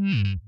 Mm-hmm.